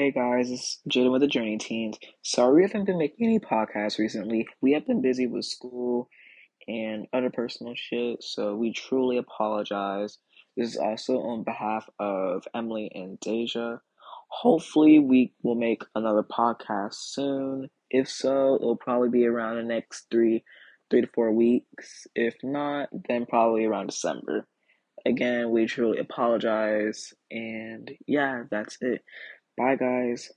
Hey guys, it's Jaden with the Journey Teens. Sorry if we haven't been making any podcasts recently. We have been busy with school and other personal shit, so we truly apologize. This is also on behalf of Emily and Deja. Hopefully, we will make another podcast soon. If so, it'll probably be around the next three, three to four weeks. If not, then probably around December. Again, we truly apologize, and yeah, that's it. Bye, guys.